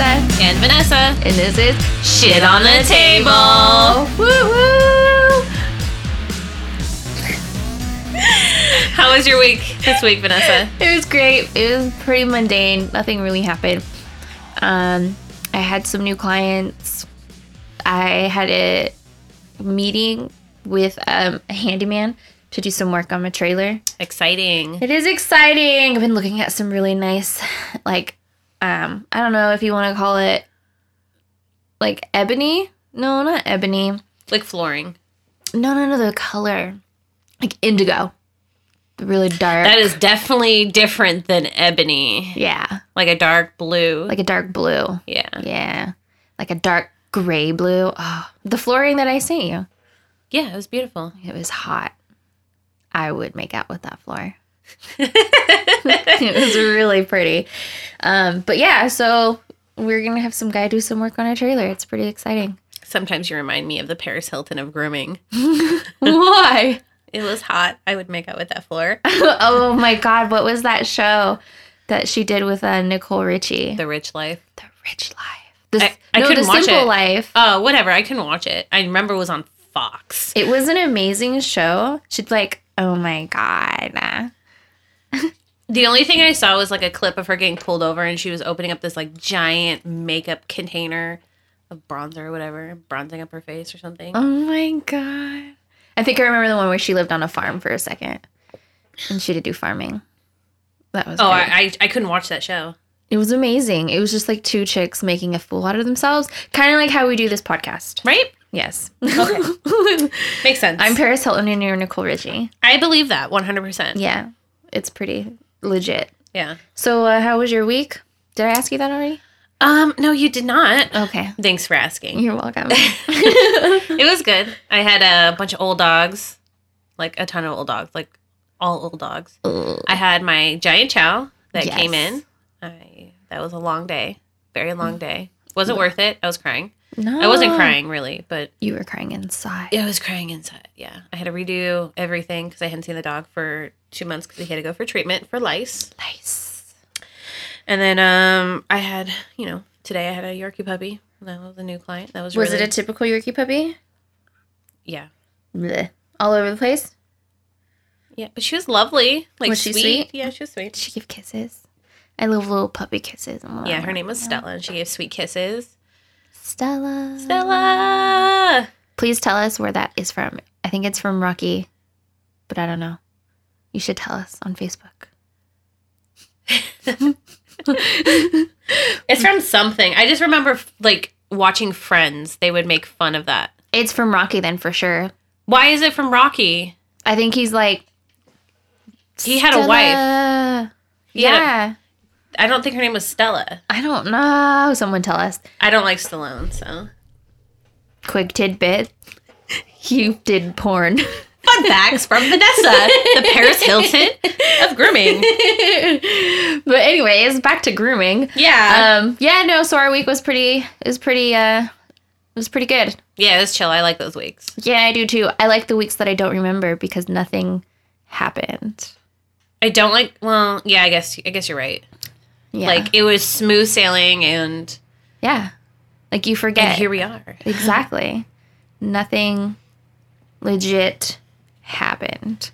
And Vanessa. and this is Shit on the table. Woo woo! How was your week this week, Vanessa? It was great. It was pretty mundane. Nothing really happened. Um, I had some new clients. I had a meeting with um, a handyman to do some work on my trailer. Exciting. It is exciting. I've been looking at some really nice, like, um, I don't know if you want to call it like ebony. No, not ebony. Like flooring. No, no, no, the color. Like indigo. Really dark. That is definitely different than ebony. yeah. Like a dark blue. Like a dark blue. yeah. Yeah. Like a dark gray blue. Oh, the flooring that I sent you. Yeah, it was beautiful. It was hot. I would make out with that floor. it was really pretty. Um, but yeah, so we're gonna have some guy do some work on a trailer. It's pretty exciting. Sometimes you remind me of the Paris Hilton of grooming. Why? It was hot. I would make out with that floor. oh my god, what was that show that she did with uh, Nicole Richie? The Rich Life. The Rich Life. The, I- I no, couldn't the watch Simple it. Life. Oh, whatever. I couldn't watch it. I remember it was on Fox. It was an amazing show. She'd like, oh my god. The only thing I saw was like a clip of her getting pulled over and she was opening up this like giant makeup container of bronzer or whatever, bronzing up her face or something. Oh my god. I think I remember the one where she lived on a farm for a second. And she did do farming. That was oh, great. I, I I couldn't watch that show. it was amazing. It was just like two chicks making a fool out of themselves. Kind of like how we do this podcast. Right? Yes. Okay. Makes sense. I'm Paris Hilton and you're Nicole Richie. I believe that 100%. Yeah. It's pretty legit. Yeah. So uh, how was your week? Did I ask you that already? Um no, you did not. Okay. Thanks for asking. You're welcome. It was good. I had a bunch of old dogs, like a ton of old dogs, like all old dogs. Ugh. I had my giant chow that Yes. came in. I that was a long day, very long day. Wasn't worth it. I was crying. No. I wasn't crying really, but You were crying inside. I was crying inside. Yeah, I had to redo everything because I hadn't seen the dog for two months because he had to go for treatment for lice. Lice. And then um, I had you know today I had a Yorkie puppy. That was a new client. That was really Was really, it a typical Yorkie puppy? yeah Bleh. All over the place? yeah, but she was lovely. Like Was she sweet. sweet? Yeah, she was sweet. Did she give kisses? I love little puppy kisses. Yeah, her name was Stella, and she gave sweet kisses. Stella. Stella. Please tell us where that is from. I think it's from Rocky, but I don't know. You should tell us on Facebook. It's from something. I just remember like watching Friends. They would make fun of that. It's from Rocky then for sure. Why is it from Rocky? I think he's like He had a wife. Stella. He had a- Yeah. I don't think her name was Stella. I don't know. Someone tell us. I don't like Stallone, so. Quick tidbit. You did porn. Fun facts from Vanessa, the Paris Hilton of grooming. but anyways, back to grooming. Yeah. Um yeah, no, so our week was pretty it was pretty uh it was pretty good. yeah, it was chill. I like those weeks. Yeah, I do too. I like the weeks that I don't remember because nothing happened. I don't like. Well, yeah, I guess I guess you're right. Yeah. Like it was smooth sailing, and yeah. Like you forget. and here we are. exactly. Nothing legit happened,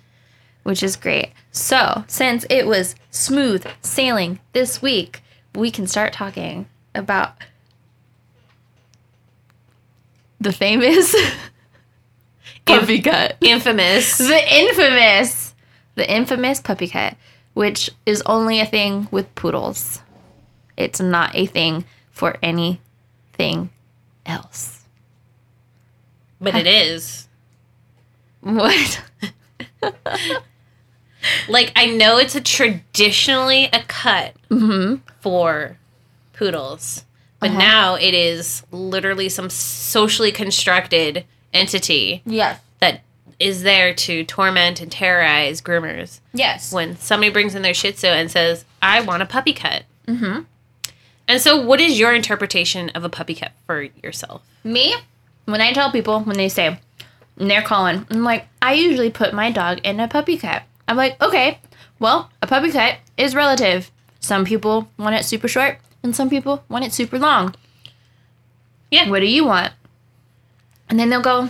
which is great. So, since it was smooth sailing this week, we can start talking about the famous puppy cut. Infamous. The infamous, the infamous puppy cut, which is only a thing with poodles. It's not a thing for anything else. But it is. What? Like I know it's a traditionally a cut for poodles, but Uh-huh. now it is literally some socially constructed entity Yes. that is there to torment and terrorize groomers. Yes. When somebody brings in their Shih Tzu and says, "I want a puppy cut," mm-hmm. and so, what is your interpretation of a puppy cut for yourself? Me, when I tell people, when they say, and they're calling, I'm like, I usually put my dog in a puppy cut. I'm like, okay, well, a puppy cut is relative. Some people want it super short, and some people want it super long. Yeah. What do you want? And then they'll go,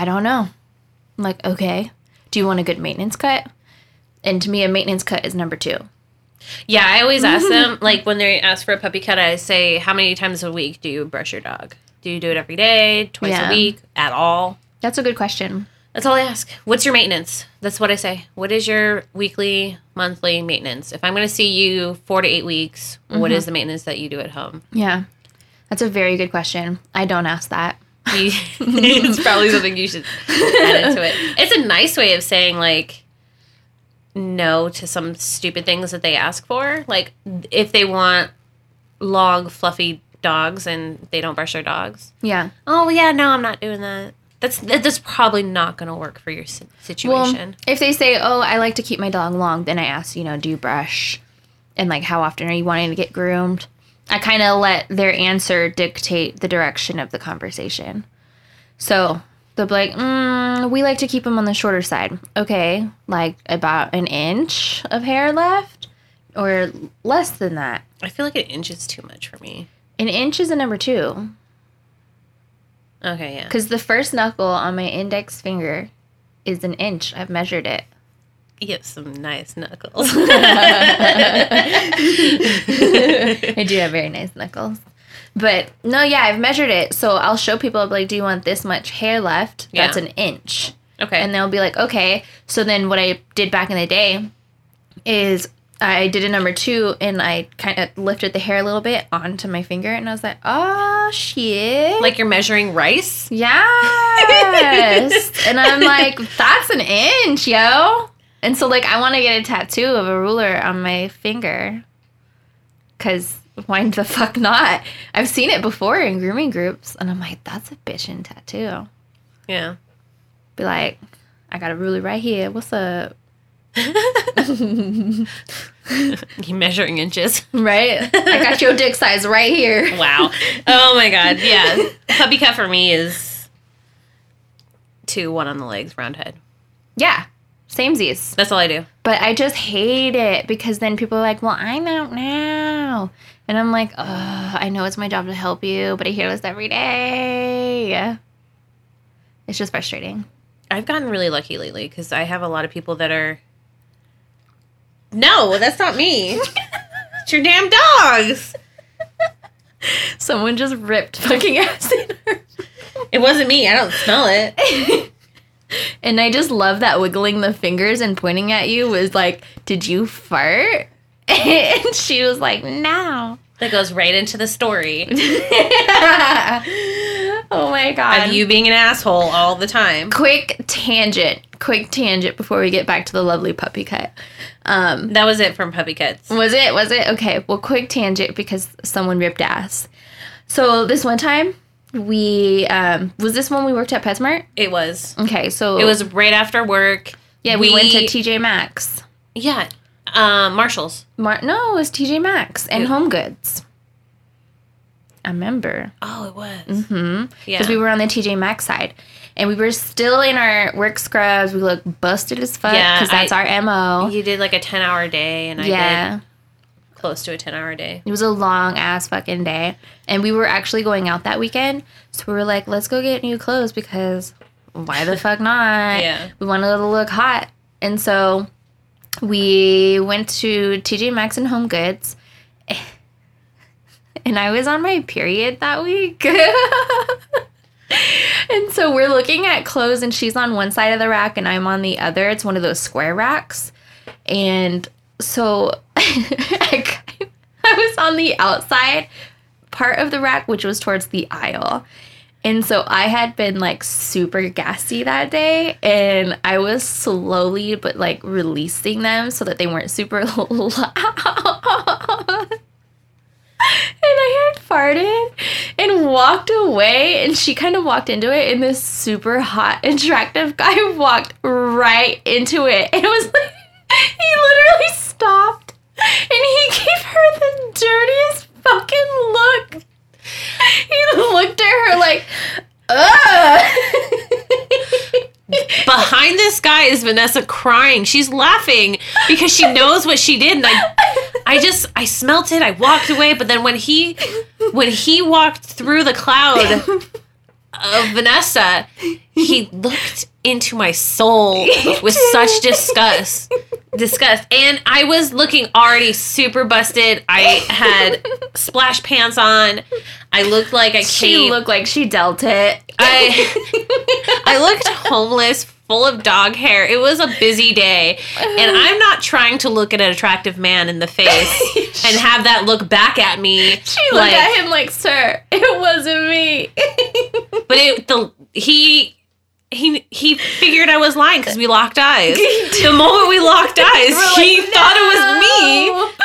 I don't know. I'm like, okay. Do you want a good maintenance cut? And to me, a maintenance cut is number two. Yeah, I always ask them like when they ask for a puppy cut. I say, "How many times a week do you brush your dog? Do you do it every day, twice Yeah. a week, at all?" That's a good question. That's all I ask. What's your maintenance? That's what I say. What is your weekly, monthly maintenance? If I'm going to see you four to eight weeks, what is mm-hmm. the maintenance that you do at home? Yeah. That's a very good question. I don't ask that. It's probably something you should add into it. It's a nice way of saying like no to some stupid things that they ask for. Like if they want long, fluffy dogs and they don't brush their dogs. Yeah. Oh yeah, no, I'm not doing that. That's that's probably not going to work for your si- Well, situation. if they say, "Oh, I like to keep my dog long," then I ask, you know, do you brush, and like how often are you wanting to get groomed? I kind of let their answer dictate the direction of the conversation. So they'll be like, mm, "We like to keep them on the shorter side." Okay, like about an inch of hair left, or less than that. I feel like an inch is too much for me. An inch is a number two, Okay, yeah. because the first knuckle on my index finger is an inch. I've measured it. You have some nice knuckles. I do have very nice knuckles. But no, yeah, I've measured it. So I'll show people, I'll be like, do you want this much hair left? Yeah. That's an inch. okay. And they'll be like, okay. So then what I did back in the day is I did a number two and I kind of lifted the hair a little bit onto my finger and I was like, oh, shit. like you're measuring rice? Yes. and I'm like, that's an inch, yo. And so, like, I want to get a tattoo of a ruler on my finger. Because why the fuck not? I've seen it before in grooming groups. And I'm like, that's a bitchin' tattoo. Yeah. Be like, I got a ruler right here. What's up? You measuring inches. Right? I got your dick size right here. Wow. Oh my god. Yeah. Puppy cut for me is two, one on the legs, round head. Yeah. Samesies. That's all I do. But I just hate it because then people are like, well, I'm out now. And I'm like, Ugh, I know it's my job to help you, but I hear this every day. It's just frustrating. I've gotten really lucky lately because I have a lot of people that are. No, that's not me. it's your damn dogs. Someone just ripped fucking acid. It wasn't me. I don't smell it. and I just love that wiggling the fingers and pointing at you was like, did you fart? and she was like, no. That goes right into the story oh my God. of you being an asshole all the time. quick tangent. Quick tangent before we get back to the lovely puppy cut. Um, That was it from puppy cuts. Was it? Was it? Okay. Well, quick tangent because someone ripped ass. So this one time, we um, was this when we worked at PetSmart. It was. Okay, so It was right after work. yeah. We, went to TJ Maxx. Yeah. Um, Marshalls. Mar- no, it was TJ Maxx and. Home Goods. I remember Oh, it was. because Yeah. Because we were on the TJ Maxx side, and we were still in our work scrubs. We looked busted as fuck Yeah, because that's I- our mo. you did like a 10 hour day, and I yeah. did close to a 10 hour day. It was a long ass fucking day. And we were actually going out that weekend. So we were like, let's go get new clothes because why the fuck not? Yeah. We wanted to look hot. And so we went to TJ Maxx and Home Goods. And I was on my period that week. and so we're looking at clothes, and she's on one side of the rack, and I'm on the other. It's one of those square racks. And so I, I was on the outside part of the rack, which was towards the aisle. And so I had been like super gassy that day, and I was slowly but like releasing them so that they weren't super loud. And I had farted and walked away, and she kind of walked into it, and this super hot, attractive guy walked right into it. And it was like, he literally stopped and he gave her the dirtiest fucking look. He looked at her like, ugh. Behind this guy is Vanessa crying. She's laughing because she knows what she did. And I, I just I smelt it. I walked away, but then when he when he walked through the cloud of Vanessa, he looked into my soul with such disgust. Disgust. And I was looking already super busted. I had splash pants on. I looked like I She came looked like she dealt it. I I looked homeless, full of dog hair. It was a busy day, and I'm not trying to look at an attractive man in the face and have that look back at me. She looked at him like, "Sir, it wasn't me." but it the he. He, he figured I was lying because we locked eyes. The moment we locked eyes, We're he like, thought it was me.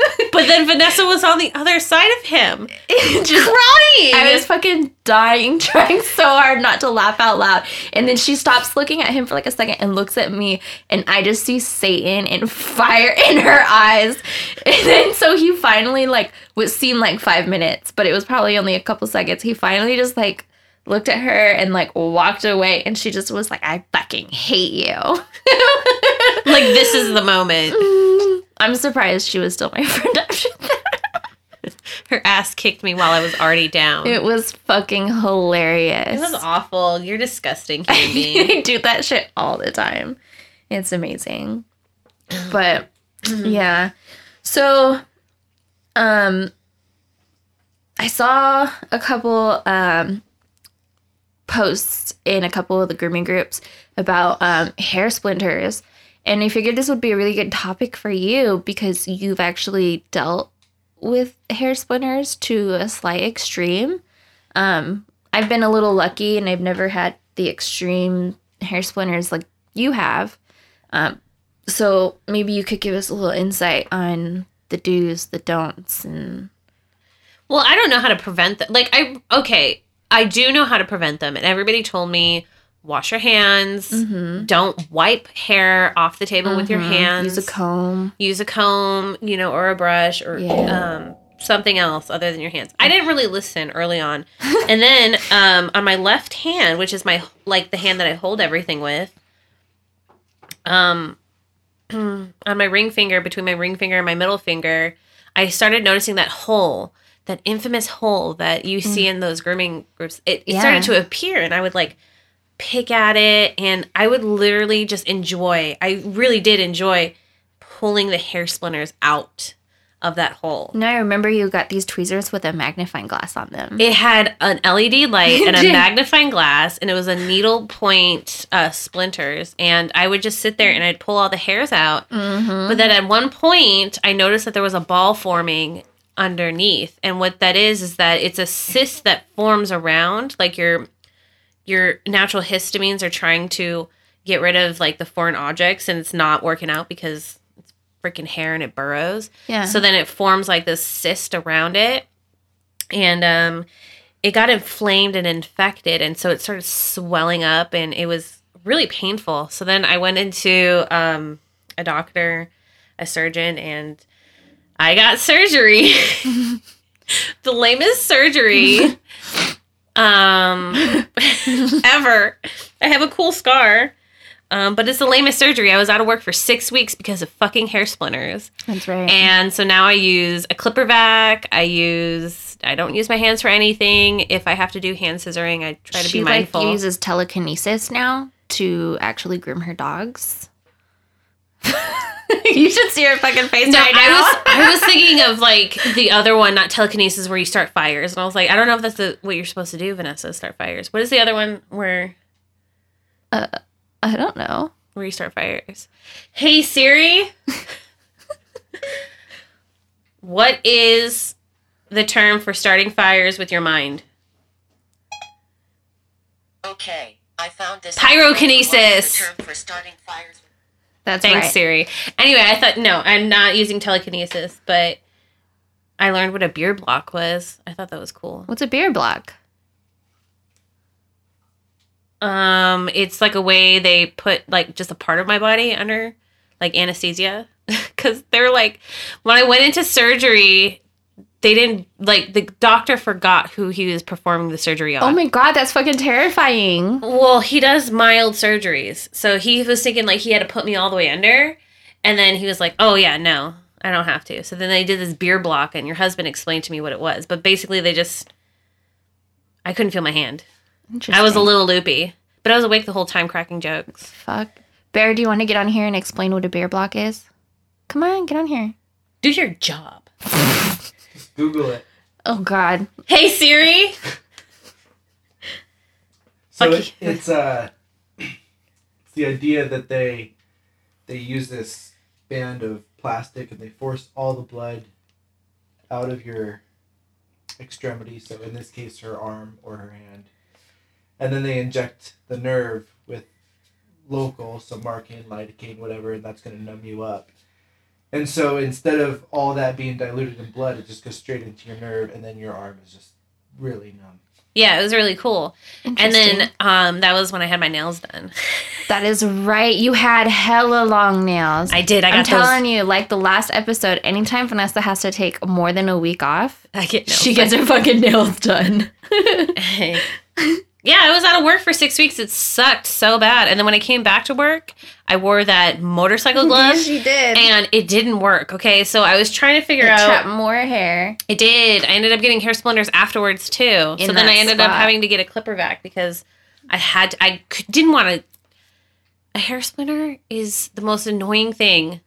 But then Vanessa was on the other side of him, Just crying. I was fucking dying, trying so hard not to laugh out loud. And then she stops looking at him for like a second and looks at me, and I just see Satan and fire in her eyes. And then so he finally like what seemed like five minutes, but it was probably only a couple seconds. He finally just like looked at her and like walked away, and she just was like, "I fucking hate you." like, this is the moment. I'm surprised she was still my friend after that. Her ass kicked me while I was already down. It was fucking hilarious. It was awful. You're disgusting human being. I do that shit all the time. It's amazing. But yeah. So um I saw a couple um posts in a couple of the grooming groups about um hair splinters and I figured this would be a really good topic for you because you've actually dealt with hair splinters to a slight extreme. Um, I've been a little lucky and I've never had the extreme hair splinters like you have. Um, so maybe you could give us a little insight on the do's, the don'ts, and Well, I don't know how to prevent that. Like, I, okay, I do know how to prevent them. And everybody told me wash your hands, don't wipe hair off the table with your hands, use a comb. use a comb, you know, or a brush or Yeah. um, something else other than your hands. I didn't really listen early on. and then um, on my left hand, which is my, like the hand that I hold everything with, um, on my ring finger, between my ring finger and my middle finger, I started noticing that hole, that infamous hole that you see in those grooming groups. It, it started to appear, and I would like pick at it, and I would literally just enjoy. I really did enjoy pulling the hair splinters out of that hole. Now I remember you got these tweezers with a magnifying glass on them. It had an LED light and a magnifying glass, and it was a needle point uh, splinters. And I would just sit there and I'd pull all the hairs out. But then at one point, I noticed that there was a ball forming underneath. And what that is is that it's a cyst that forms around, like your your natural histamines are trying to get rid of like the foreign objects, and it's not working out because it's freaking hair and it burrows. yeah. So then it forms like this cyst around it. And um it got inflamed and infected and so it started swelling up and it was really painful. So then I went into um a doctor, a surgeon and I got surgery. the lamest surgery um ever. I have a cool scar. Um, but it's the lamest surgery. I was out of work for six weeks because of fucking hair splinters. That's right. And so now I use a clipper vac. I use I don't use my hands for anything. If I have to do hand scissoring, I try to she be mindful. She like uses telekinesis now to actually groom her dogs. you should see her fucking face no, right now. I was I was thinking of like the other one, not telekinesis, where you start fires, and I was like, I don't know if that's the, what you're supposed to do, Vanessa. Start fires. What is the other one where Uh, I don't know. where you start fires? Hey Siri, what is the term for starting fires with your mind? Okay, I found this. Pyrokinesis. That's Thanks, right. Siri. Anyway, I thought no, I'm not using telekinesis, but I learned what a Bier block was. I thought that was cool. What's a Bier block? Um, it's like a way they put like just a part of my body under like anesthesia because they're like when I went into surgery, they didn't like the doctor forgot who he was performing the surgery on. Oh my god, that's fucking terrifying. Well, he does mild surgeries. So he was thinking like he had to put me all the way under. And then he was like, oh, yeah, no. I don't have to. So then they did this Bier block, and your husband explained to me what it was. But basically, they just, I couldn't feel my hand. I was a little loopy, but I was awake the whole time cracking jokes. fuck. Bear, do you want to get on here and explain what a bear block is? Come on, get on here. Do your job. Google it. Oh God. Hey Siri. So Okay. it, it's uh, it's the idea that they they use this band of plastic and they force all the blood out of your extremity. So in this case, her arm or her hand, and then they inject the nerve with local, so Marcaine, lidocaine, whatever, and that's going to numb you up. And so instead of all that being diluted in blood, it just goes straight into your nerve, and then your arm is just really numb. Yeah, it was really cool. And then um, that was when I had my nails done. that is right. You had hella long nails. I did. I got I'm those. telling you, like the last episode, anytime Vanessa has to take more than a week off, I get she done. gets her fucking nails done. yeah, I was out of work for six weeks. It sucked so bad. And then when I came back to work, I wore that motorcycle glove. she did. and it didn't work. Okay, so I was trying to figure it out. more hair. It did. I ended up getting hair splinters afterwards too. so then I ended up having to get a clipper vac because I had to, I didn't want to. A hair splinter is the most annoying thing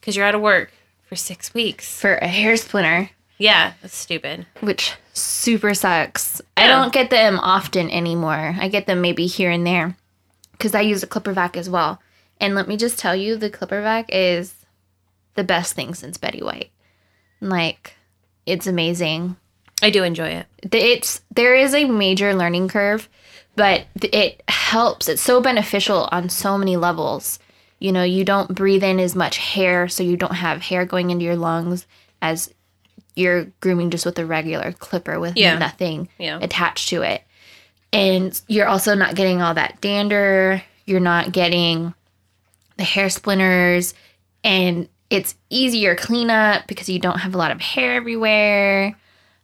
because you're out of work for six weeks. For a hair splinter, Yeah, that's stupid. which super sucks. I don't get them often anymore. I get them maybe here and there because I use a clipper vac as well. And let me just tell you, the clipper vac is the best thing since Betty White. Like, it's amazing. I do enjoy it. it's there is a major learning curve but it helps it's so beneficial on so many levels you know you don't breathe in as much hair so you don't have hair going into your lungs as you're grooming just with a regular clipper with Yeah. nothing Yeah. attached to it and you're also not getting all that dander you're not getting the hair splinters and it's easier cleanup because you don't have a lot of hair everywhere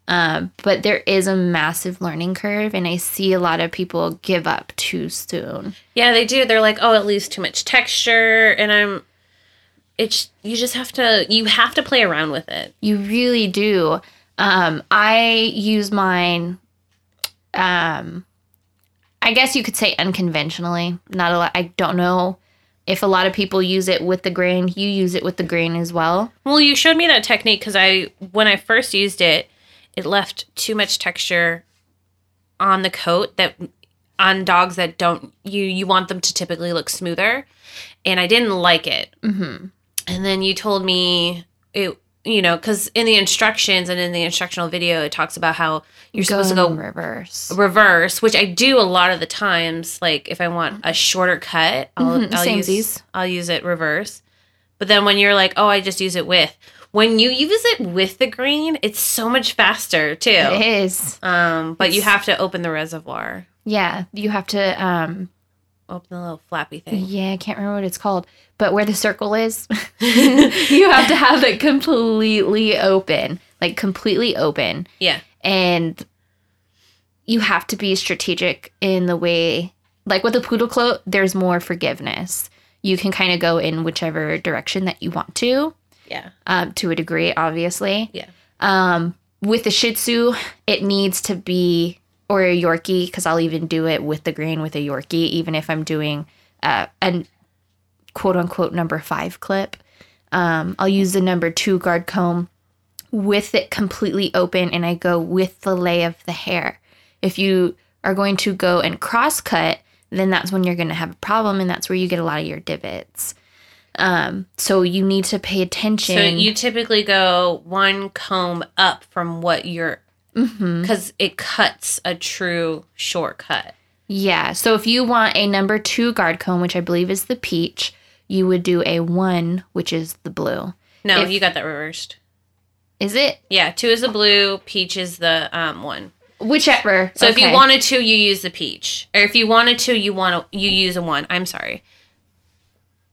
um, but there is a massive learning curve, and I see a lot of people give up too soon. Yeah, they do. They're like, oh, it leaves too much texture, and I'm. It's you just have to you have to play around with it. You really do. Um, I use mine. Um, I guess you could say unconventionally. Not a lot. I don't know if a lot of people use it with the grain. You use it with the grain as well. Well, you showed me that technique because I, when I first used it, it left too much texture on the coat that on dogs that don't you you want them to typically look smoother, and I didn't like it. Mm-hmm. And then you told me it, you know, because in the instructions and in the instructional video, it talks about how you're supposed to go reverse. reverse, which I do a lot of the times. Like if I want a shorter cut, I'll, Mhm, I'll use samesies. I'll use it reverse. But then when you're like, oh, I just use it with. When you use it with the green, it's so much faster too. It is. Um, but you have to open the reservoir, Yeah, you have to. Um, open the little flappy thing. Yeah, I can't remember what it's called, but where the circle is, you have to have it completely open, like completely open, Yeah, and you have to be strategic in the way, like with a poodle coat, there's more forgiveness. You can kind of go in whichever direction that you want to, yeah, um, to a degree, obviously. yeah. Um, with the Shih Tzu, it needs to be or a Yorkie because I'll even do it with the grain with a Yorkie, even if I'm doing uh, a quote unquote number five clip. Um, I'll use the number two guard comb with it completely open, and I go with the lay of the hair. If you are going to go and cross cut, then that's when you're going to have a problem, and that's where you get a lot of your divots. Um, so you need to pay attention. So you typically go one comb up from what you're Mhm. because it cuts a true shortcut. Yeah. So if you want a number two guard comb, which I believe is the peach, you would do a one, which is the blue. No, If- you got that reversed. Is it? Yeah, two is the blue, peach is the um one. Whichever. So if you wanted to, you use the peach, or if you wanted to, you want to you use a one. I'm sorry.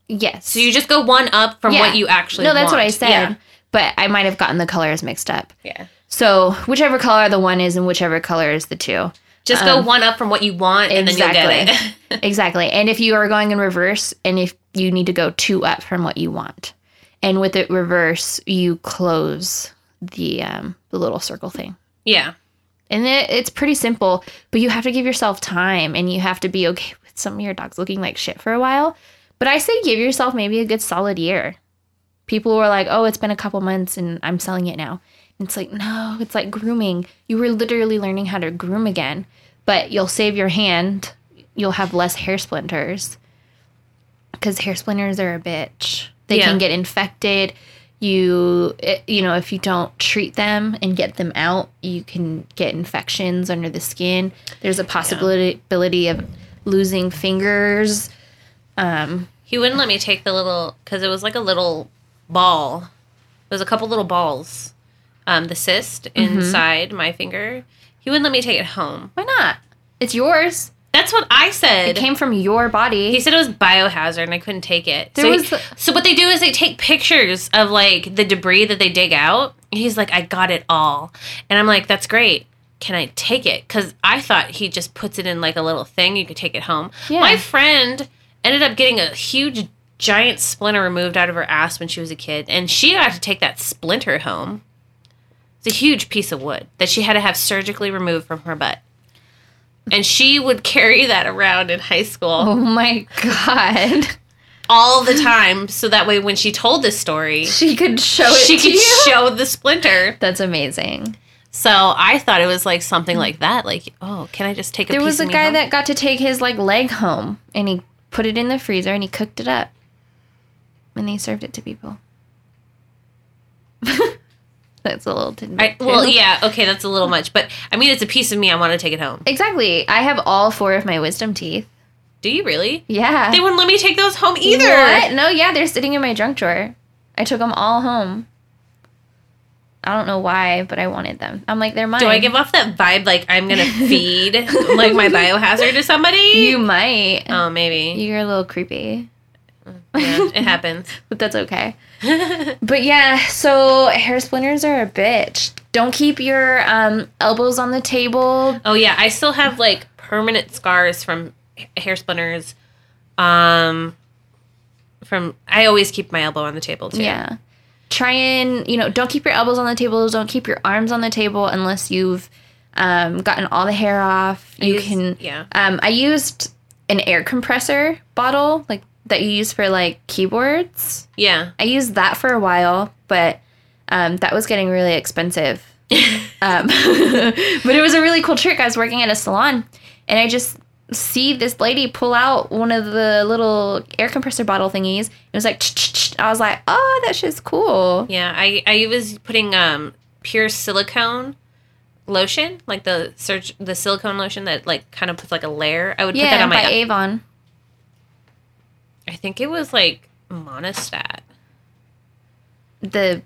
Yes. So you just go one up from Yeah. what you actually. No, that's what I said. Yeah. But I might have gotten the colors mixed up. yeah. So whichever color the one is and whichever color is the two. Just go one up from what you want, and then you'll get it. exactly. And if you are going in reverse and if you need to go two up from what you want. and with it reverse, you close the um, the little circle thing. Yeah. And it, it's pretty simple, but you have to give yourself time and you have to be okay with some of your dogs looking like shit for a while. But I say give yourself maybe a good solid year. People were like, oh, it's been a couple months and I'm selling it now. It's like, no, it's like grooming. You were literally learning how to groom again, but you'll save your hand. You'll have less hair splinters because hair splinters are a bitch. They Yeah. can get infected. You, it, you know, if you don't treat them and get them out, you can get infections under the skin. There's a possibility ability of losing fingers. Um, He wouldn't let me take the little because it was like a little ball. It was a couple little balls. Um, the cyst Mm-hmm. inside my finger. He wouldn't let me take it home. why not? It's yours. That's what I said. It came from your body. he said it was biohazard and I couldn't take it. There so, he- was the- so what they do is they take pictures of like the debris that they dig out. He's like, I got it all, and I'm like, that's great. Can I take it? Because I thought he just puts it in like a little thing. You could take it home. Yeah. My friend ended up getting a huge giant splinter removed out of her ass when she was a kid, and she got to take that splinter home. It's a huge piece of wood that she had to have surgically removed from her butt. And she would carry that around in high school oh my god. all the time so that way when she told this story She could show it she could you. show the splinter That's amazing. so i thought it was like something like that like oh can i just take a There was a guy home? that got to take his like leg home and he put it in the freezer and he cooked it up. And he served it to people. That's a little tidbit. I, well yeah okay that's a little much but i mean it's a piece of me i want to take it home Exactly. I have all four of my wisdom teeth. do you really Yeah. they wouldn't let me take those home either What? No, yeah, they're sitting in my junk drawer. I took them all home. I don't know why, but I wanted them. I'm like, they're mine. do i give off that vibe like i'm gonna feed like my biohazard to somebody You might. oh maybe You're a little creepy, yeah it happens but that's okay. but yeah, so hair splinters are a bitch. Don't keep your um, elbows on the table. Oh yeah, I still have like permanent scars from hair splinters. Um, from I always keep my elbow on the table too. Yeah. Try and, you know, don't keep your elbows on the table. Don't keep your arms on the table unless you've um, gotten all the hair off. You use- can. yeah. Um, I used an air compressor bottle, like that you use for like keyboards. Yeah. I used that for a while, but um, that was getting really expensive. um, but it was a really cool trick. I was working at a salon, and I just see this lady pull out one of the little air compressor bottle thingies. It was like, "Ch-ch-ch." I was like, oh, that shit's cool. Yeah. I I was putting um pure silicone lotion, like the surg- the silicone lotion that like kind of puts like a layer. I would put that Yeah, on by my. Avon. I think it was like Monistat, The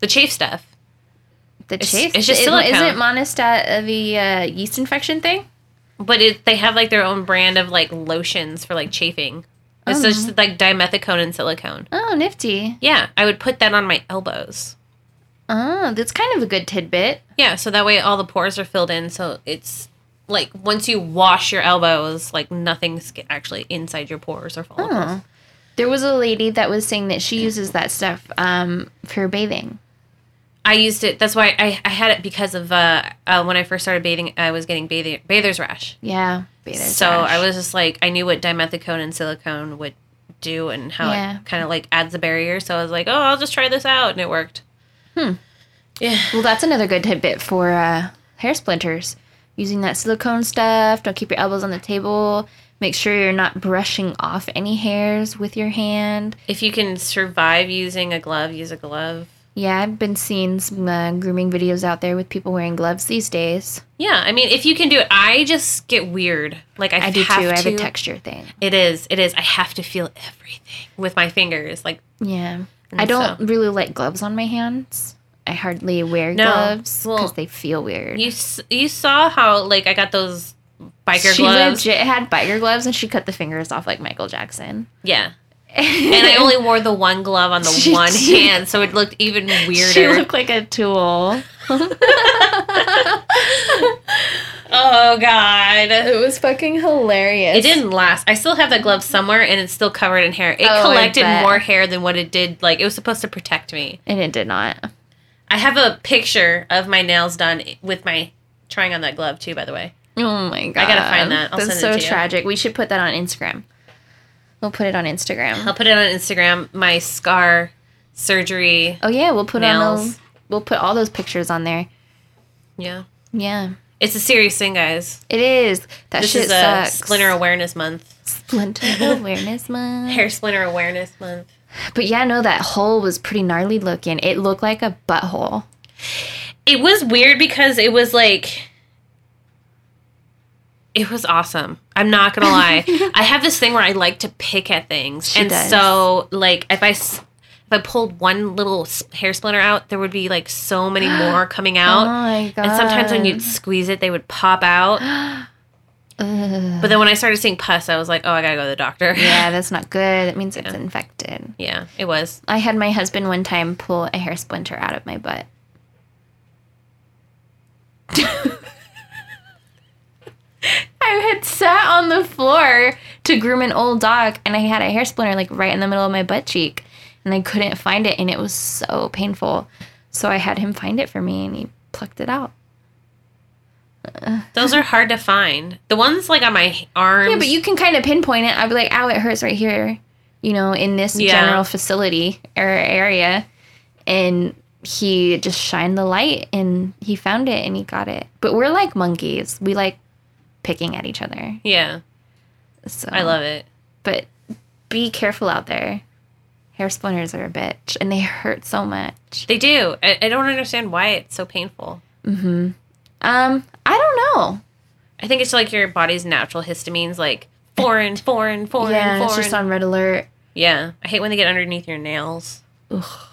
the chafe stuff. the It's- chase. it's just Isn't- silicone. Isn't Monistat the uh, yeast infection thing? But it, they have like their own brand of like lotions for like chafing. It's Oh. just like dimethicone and silicone. Oh, nifty. Yeah, I would put that on my elbows. Oh, that's kind of a good tidbit. Yeah, so that way all the pores are filled in. So it's like once you wash your elbows, like nothing's actually inside your pores or follicles. Oh. There was a lady that was saying that she uses that stuff um, for bathing. I used it. That's why I, I had it because of uh, uh, when I first started bathing, I was getting bathing, bather's rash. Yeah, bathing. so I was just like, I knew what dimethicone and silicone would do and how Yeah. it kind of like adds a barrier. So I was like, oh, I'll just try this out, and it worked. Hmm. Yeah. Well, that's another good tidbit for uh, hair splinters. Using that silicone stuff. Don't keep your elbows on the table. Make sure you're not brushing off any hairs with your hand. If you can survive using a glove, use a glove. Yeah, I've been seeing some uh, grooming videos out there with people wearing gloves these days. Yeah, I mean, if you can do it, I just get weird. Like I, I do have too. I have a texture thing. It is. It is. I have to feel everything with my fingers. Like Yeah. I don't so- really like gloves on my hands. I hardly wear No. gloves Well, because they feel weird. you, you saw how like I got those biker she gloves. legit had biker gloves and she cut the fingers off like Michael Jackson. Yeah, and I only wore the one glove on the She one did. hand, so it looked even weirder. She looked like a tool. oh god. It was fucking hilarious. It didn't last. I still have that glove somewhere and it's still covered in hair. It Oh, collected more hair than what it did. Like it was supposed to protect me. And it did not. I have a picture of my nails done with my trying on that glove too, by the way. Oh my god. I gotta find that. I'll That's send it so to you. tragic. We should put that on Instagram. We'll put it on Instagram. I'll put it on Instagram. My scar surgery. Oh yeah, we'll put on Nails. those. We'll put all those pictures on there. Yeah. Yeah, It's a serious thing, guys. it is. That This shit is a sucks. Splinter Awareness Month. Splinter awareness month. Hair Splinter Awareness Month. But yeah, no, that hole was pretty gnarly looking. It looked like a butthole. It was weird because it was like it was awesome. I'm not gonna lie. I have this thing where I like to pick at things, She and does. so like if I s- if I pulled one little hair splinter out, there would be like so many more coming out. Oh my god. and sometimes when you'd squeeze it, they would pop out. Ugh. But then when I started seeing pus, I was like, oh, I gotta go to the doctor. yeah, that's not good. It means it's infected. yeah, it was. I had my husband one time pull a hair splinter out of my butt. I had sat on the floor to groom an old dog and I had a hair splinter like right in the middle of my butt cheek and I couldn't find it and it was so painful. So I had him find it for me and he plucked it out. Those are hard to find. The ones like on my arms. Yeah, but you can kind of pinpoint it. I'd be like, ow, it hurts right here, you know, in this Yeah. general facility or area. And he just shined the light and he found it and he got it. But we're like monkeys. We like picking at each other. Yeah, So I love it. But be careful out there. Hair splinters are a bitch and they hurt so much. They do. I, I don't understand why it's so painful. Mm-hmm. Um, I don't know. I think it's like your body's natural histamines, like foreign, foreign, foreign, yeah, foreign. it's just on red alert. yeah, I hate when they get underneath your nails.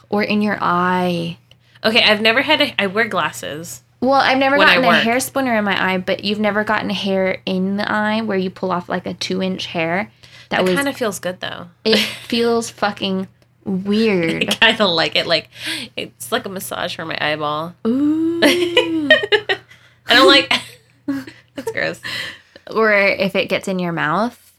Or in your eye. Okay, I've never had. A, I wear glasses. Well, I've never gotten a hair splinter in my eye, but you've never gotten hair in the eye where you pull off like a two inch hair. That was kind of feels good though. it feels fucking weird. I kind of like it. Like it's like a massage for my eyeball. Ooh. I don't like. That's gross. or if it gets in your mouth,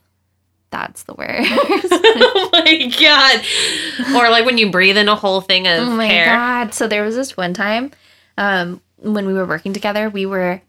that's the worst. oh my god! Or like when you breathe in a whole thing of hair. oh my hair. god. So there was this one time um, when we were working together, we were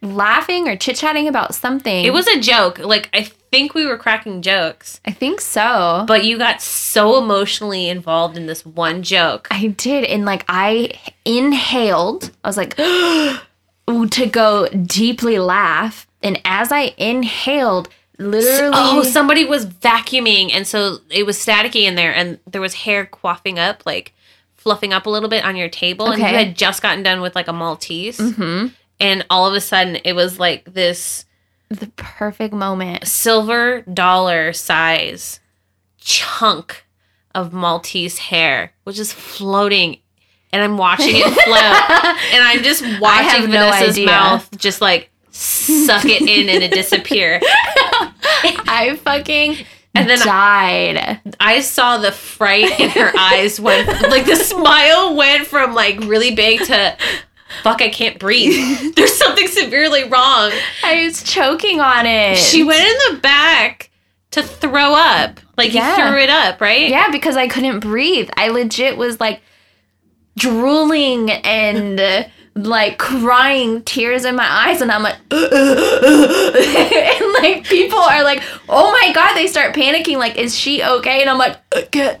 laughing or chit chatting about something. It was a joke. Like I think we were cracking jokes, I think so. but you got so emotionally involved in this one joke. I did. And like I inhaled, I was like, to go deeply laugh. And as I inhaled, literally. Oh, somebody was vacuuming, and so it was staticky in there, and there was hair quaffing up, like fluffing up a little bit on your table, and you had just gotten done with like a Maltese, mm-hmm. and all of a sudden it was like this the perfect moment. silver dollar size chunk of Maltese hair was just floating. And I'm watching it float, and I'm just watching no Vanessa's mouth just like suck it in and it disappear. I fucking And then died. I saw the fright in her eyes when like the smile went from like really big to fuck I can't breathe. There's something severely wrong. I was choking on it. She went in the back to throw up. Like Yeah. you threw it up, right? Yeah, because I couldn't breathe. I legit was like drooling and like crying tears in my eyes and I'm like and like people are like, "Oh my god." They start panicking like, "Is she okay?" And I'm like, "I can't.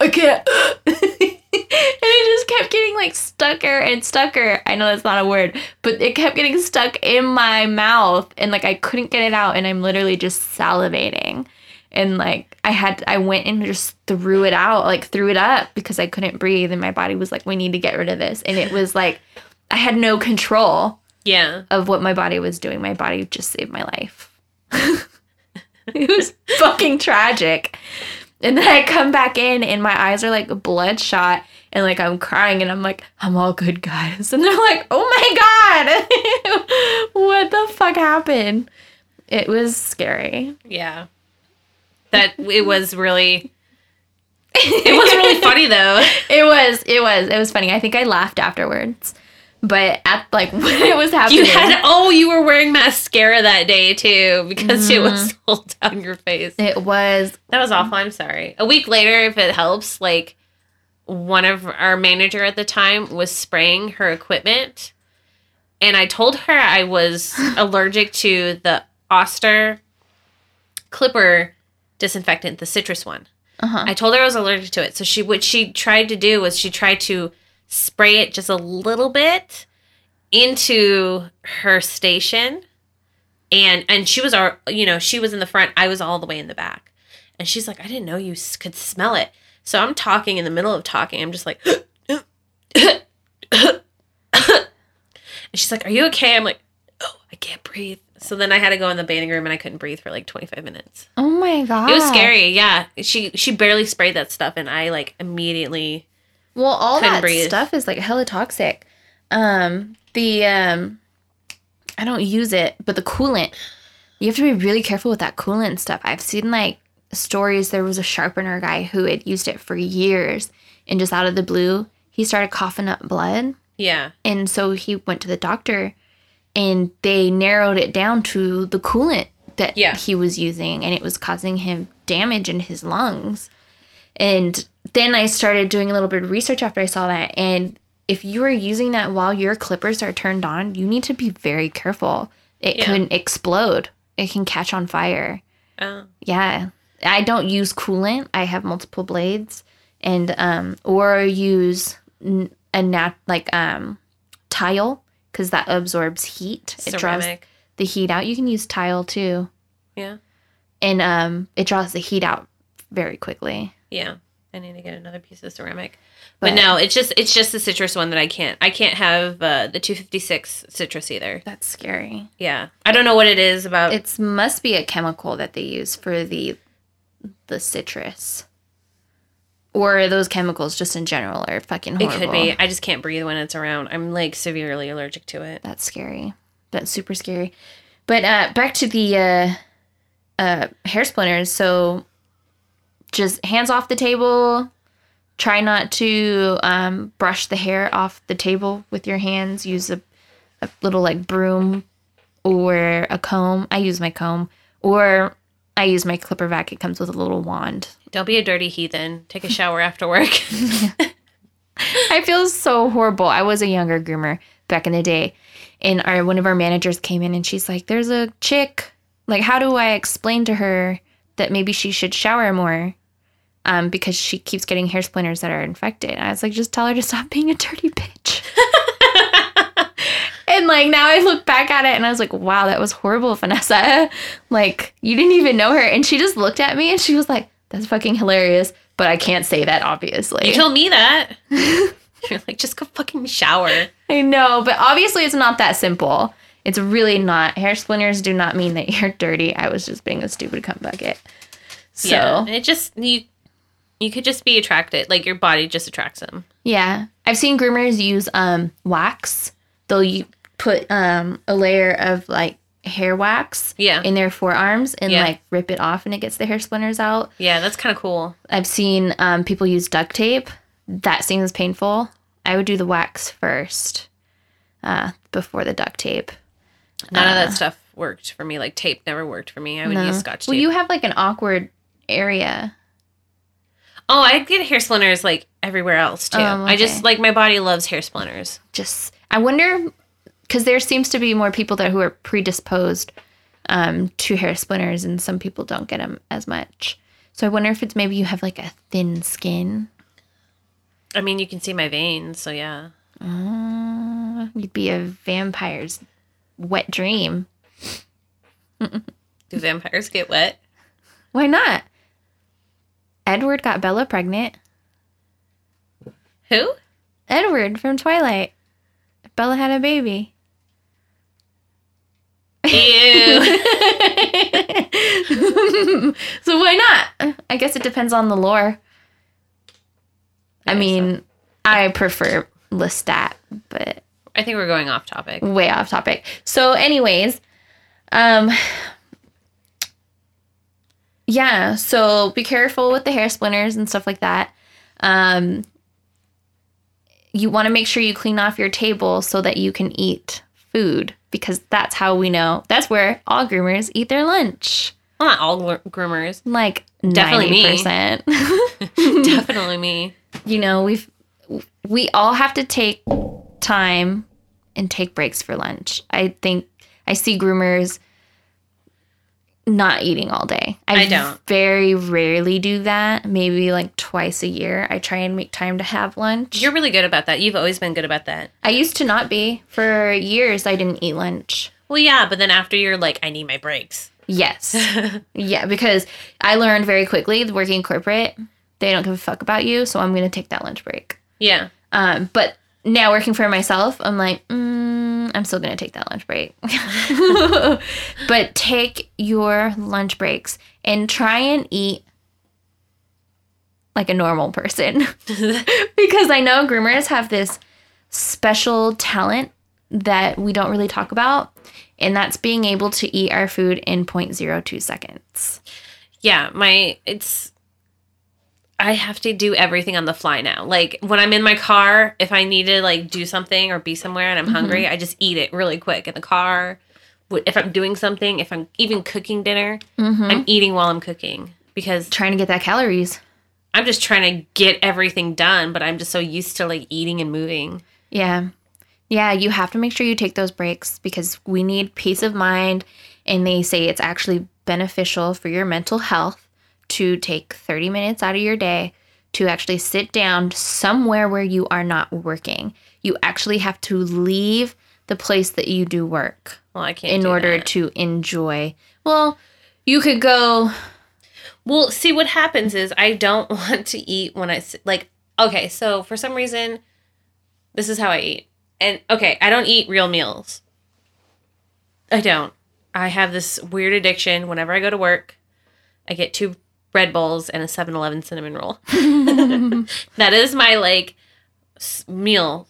I can't." and it just kept getting like stucker and stucker. I know that's not a word, but it kept getting stuck in my mouth and like I couldn't get it out and I'm literally just salivating. And like I had I went and just threw it out, like threw it up because I couldn't breathe and my body was like we need to get rid of this. And it was like I had no control Yeah. of what my body was doing. My body just saved my life. it was fucking tragic. And then I come back in and my eyes are like bloodshot and like I'm crying and I'm like, I'm all good, guys. And they're like, oh my God, what the fuck happened? It was scary. Yeah. That it was really It was really funny though. It was. It was. It was funny. I think I laughed afterwards. But at like when it was happening, You had oh, you were wearing mascara that day too because it was mm-hmm. all down your face. it was That was awful. I'm sorry. A week later, if it helps, like one of our manager at the time was spraying her equipment, and I told her I was allergic to the Oster Clipper disinfectant, the citrus one. uh-huh. I told her I was allergic to it. So she what she tried to do was she tried to spray it just a little bit into her station. And and she was our you know, she was in the front, I was all the way in the back. And she's like, "I didn't know you could smell it." So I'm talking in the middle of talking. I'm just like And she's like, "Are you okay?" I'm like, "Oh, I can't breathe." So then I had to go in the bathing room and I couldn't breathe for like 25 minutes. Oh my god. It was scary. Yeah, she she barely sprayed that stuff, and I like immediately. Well, all that breathe. stuff is like hella toxic. Um, the um, I don't use it, but the coolant, you have to be really careful with that coolant stuff. I've seen like stories. There was a sharpener guy who had used it for years, and just out of the blue, he started coughing up blood, Yeah, and so he went to the doctor, and they narrowed it down to the coolant that Yeah. he was using, and it was causing him damage in his lungs. And then I started doing a little bit of research after I saw that. And if you are using that while your clippers are turned on, you need to be very careful. It Yeah. can explode, it can catch on fire. oh, Yeah. I don't use coolant. I have multiple blades and um or use a nat like um tile cuz that absorbs heat. It draws ceramic. the heat out. You can use tile too. Yeah, And um it draws the heat out very quickly. yeah. I need to get another piece of ceramic, but, But- no, it's just it's just the citrus one that I can't. I can't have uh, the 256 citrus either. That's scary. Yeah, I don't know what it is about. It must be a chemical that they use for the the citrus. Or those chemicals just in general are fucking horrible. it could be. I just can't breathe when it's around. I'm like severely allergic to it. That's scary. That's super scary. But uh, back to the uh, uh, hair splinters. So just hands off the table. Try not to um, brush the hair off the table with your hands. Use a, a little like broom or a comb. I use my comb. Or I use my clipper vac. It comes with a little wand. Don't be a dirty heathen. Take a shower after work. I feel so horrible. I was a younger groomer back in the day, and our one of our managers came in and she's like, "There's a chick. Like, how do I explain to her that maybe she should shower more?" Um, because she keeps getting hair splinters that are infected. And I was like, just tell her to stop being a dirty bitch. and like now I look back at it and I was like, wow, that was horrible, Vanessa. Like you didn't even know her, and she just looked at me and she was like, that's fucking hilarious. But I can't say that obviously. you told me that. You're like, just go fucking shower. I know, but obviously it's not that simple. It's really not. Hair splinters do not mean that you're dirty. I was just being a stupid cunt bucket. So yeah, yeah. it just you. You could just be attracted, like your body just attracts them. Yeah, I've seen groomers use um wax. They'll you put um a layer of like hair wax Yeah, in their forearms and Yeah. like rip it off and it gets the hair splinters out. yeah, that's kind of cool. I've seen um people use duct tape. That seems painful. I would do the wax first. Uh, before the duct tape. None of Uh, that stuff worked for me. Like tape never worked for me. I would No. use scotch tape. Well, you have like an awkward area. oh, I get hair splinters like everywhere else too. Oh, I just like my body loves hair splinters. just I wonder because there seems to be more people that who are predisposed um, to hair splinters, and some people don't get them as much. So I wonder if it's maybe you have like a thin skin. I mean, you can see my veins, so yeah. Uh, you'd be a vampire's wet dream. Do vampires get wet? Why not? Edward got Bella pregnant. Who? Edward from Twilight. Bella had a baby. Ew. so why not? I guess it depends on the lore. I mean, I prefer Lestat, but I think we're going off topic. way off topic. So, anyways, um, yeah, so be careful with the hair splinters and stuff like that. Um, you want to make sure you clean off your table so that you can eat food because that's how we know. That's where all groomers eat their lunch. Well, not all gr- groomers. Like Definitely me. 90%. Definitely me. you know, we've we all have to take time and take breaks for lunch. I think I see groomers not eating all day. I don't. very rarely do that. Maybe like twice a year. I try and make time to have lunch. You're really good about that. You've always been good about that. I used to not be. For years I didn't eat lunch. Well, yeah, but then after you're like, I need my breaks. Yes. yeah, because I learned very quickly working corporate, they don't give a fuck about you, so I'm going to take that lunch break. Yeah. Um, but now working for myself, I'm like, mm, I'm still gonna take that lunch break. but take your lunch breaks and try and eat like a normal person, because I know groomers have this special talent that we don't really talk about, and that's being able to eat our food in 0.02 seconds. Yeah, my it's I have to do everything on the fly now. Like when I'm in my car, if I need to like do something or be somewhere and I'm mm-hmm. hungry, I just eat it really quick in the car. If I'm doing something, if I'm even cooking dinner, mm-hmm. I'm eating while I'm cooking because Trying to get that calories. I'm just trying to get everything done, but I'm just so used to like eating and moving. Yeah. Yeah, you have to make sure you take those breaks because we need peace of mind. And they say it's actually beneficial for your mental health to take 30 minutes out of your day to actually sit down somewhere where you are not working. You actually have to leave the place that you do work Well, I can't in order that. to enjoy. Well, you could go, Well, see what happens is I don't want to eat when I sit like okay, so for some reason this is how I eat. And okay, I don't eat real meals. I don't. I have this weird addiction whenever I go to work. I get two Red Bulls and a 7-Eleven cinnamon roll. that is my like meal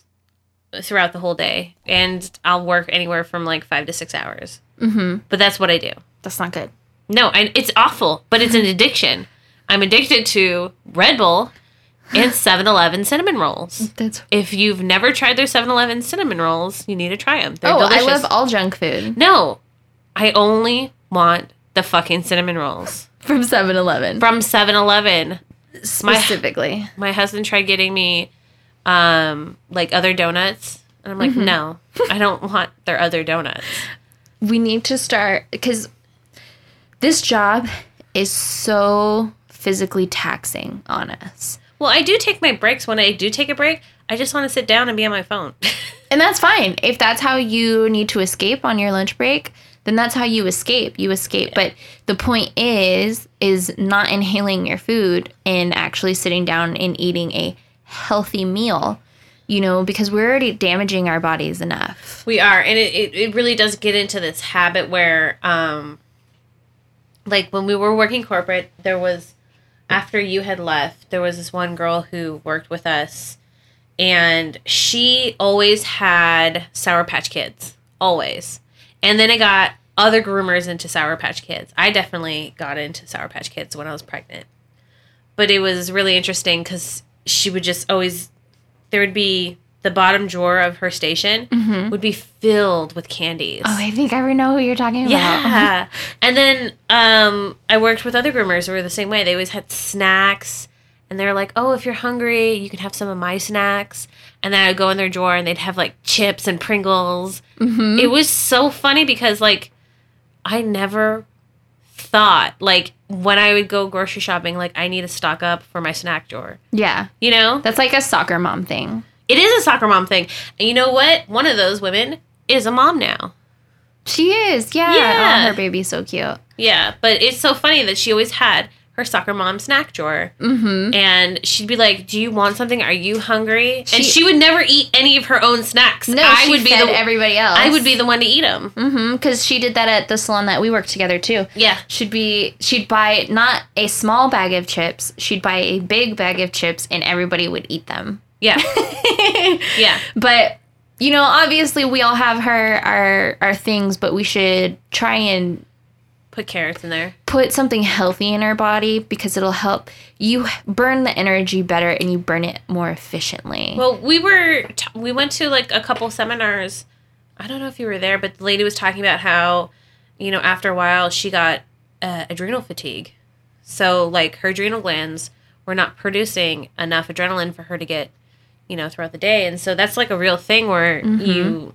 throughout the whole day and I'll work anywhere from like 5 to 6 hours. Mhm. But that's what I do. that's not good. No, and it's awful, but it's an addiction. I'm addicted to Red Bull and 7-Eleven cinnamon rolls. That's If you've never tried their 7-Eleven cinnamon rolls, you need to try them. They're Oh, delicious. I love all junk food No, I only want the fucking cinnamon rolls from 7-Eleven from 7-Eleven. specifically. My husband tried getting me um like other donuts, and I'm like, Mm-hmm. "No, I don't want their other donuts." we need to start because this job is so physically taxing on us. Well, I do take my breaks when I do take a break. I just want to sit down and be on my phone. And that's fine. If that's how you need to escape on your lunch break, then that's how you escape. You escape. But the point is is not inhaling your food and actually sitting down and eating a healthy meal. You know, because we're already damaging our bodies enough. We are, and it, it, it really does get into this habit where, um, like when we were working corporate, there was after you had left, there was this one girl who worked with us, and she always had Sour Patch Kids, always, and then it got other groomers into Sour Patch Kids. I definitely got into Sour Patch Kids when I was pregnant, but it was really interesting because she would just always there would be the bottom drawer of her station would be filled with candies. Oh, I think I already know who you're talking about. yeah. and then um, I worked with other groomers who were the same way. They always had snacks, and they're like, "Oh, if you're hungry, you can have some of my snacks." And then I'd go in their drawer, and they'd have like chips and Pringles. Mm-hmm. It was so funny because like I never thought like when I would go grocery shopping, like I need to stock up for my snack drawer. Yeah. You know, That's like a soccer mom thing. it is a soccer mom thing. And you know what? One of those women is a mom now. She is. Yeah. Oh, yeah. Oh, her baby's so cute. Yeah, but it's so funny that she always had her soccer mom snack drawer. Mm-hmm. And she'd be like, Do you want something? Are you hungry? and She- she would never eat any of her own snacks. No, I she would be the everybody else. I would be the one to eat them. Mm-hmm. Because she did that at the salon that we worked together too. Yeah. She'd be she'd buy not a small bag of chips. She'd buy a big bag of chips, and everybody would eat them. Yeah. yeah. But you know, obviously, we all have her our our things, but we should try and Put carrots in there. put something healthy in our body because it'll help you burn the energy better and you burn it more efficiently. Well, we were t- we went to like a couple seminars. I don't know if you were there, but the lady was talking about how, you know, after a while she got uh, adrenal fatigue. So like her adrenal glands were not producing enough adrenaline for her to get, you know, throughout the day, and so that's like a real thing where you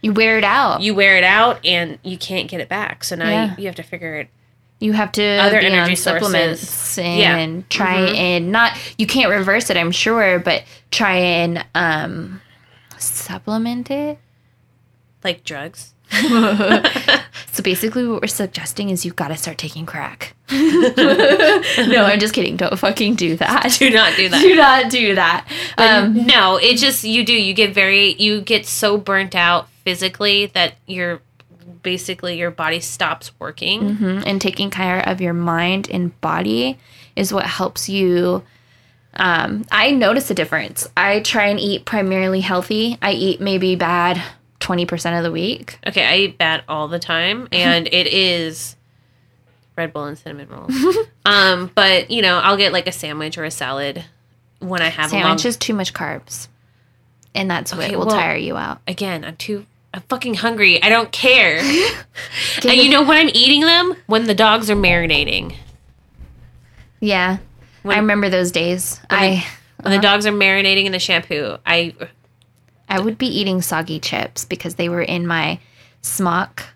you wear it out. You, wear it out and you can't get it back. So now Yeah. you, you have to figure it. You have to Other energy supplements and Yeah. Mm-hmm. try and not you can't reverse it, I'm sure, but try and um supplement it. Like drugs. So basically, what we're suggesting is you've got to start taking crack. no, I'm just kidding. Don't fucking do that. Do not do that. Do not do that. Um, no, it just you do. You get very you get so burnt out physically that you're basically your body stops working. mhm, and taking care of your mind and body is what helps you. Um, I notice a difference. I try and eat primarily healthy. I eat maybe bad 20% of the week. Okay, I eat bad all the time and it is Red Bull and cinnamon rolls. um, but you know, I'll get like a sandwich or a salad when I have a Sandwich long is too much carbs. And that's what Okay, will well- tire you out. again, I'm too I'm fucking hungry. I don't care. and you know when I'm eating them? When the dogs are marinating. Yeah. When- I remember those days. When I When the uh-huh. dogs are marinating in the shampoo. I I would be eating soggy chips because they were in my smock.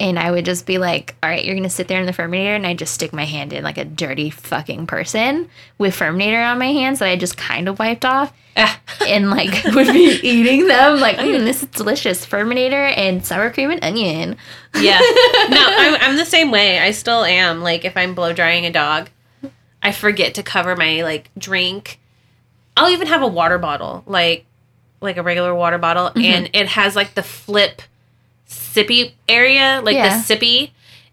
And I would just be like, all right, you're going to sit there in the FURminator. And I just stick my hand in like a dirty fucking person with FURminator on my hands that I just kind of wiped off and like would be eating them. Like, mm, this is delicious. FURminator and sour cream and onion. Yeah. No, I'm, I'm the same way. I still am. Like, if I'm blow drying a dog, I forget to cover my like drink. I'll even have a water bottle, like like a regular water bottle, Mm-hmm. and it has like the flip sippy area, like Yeah. the sippy,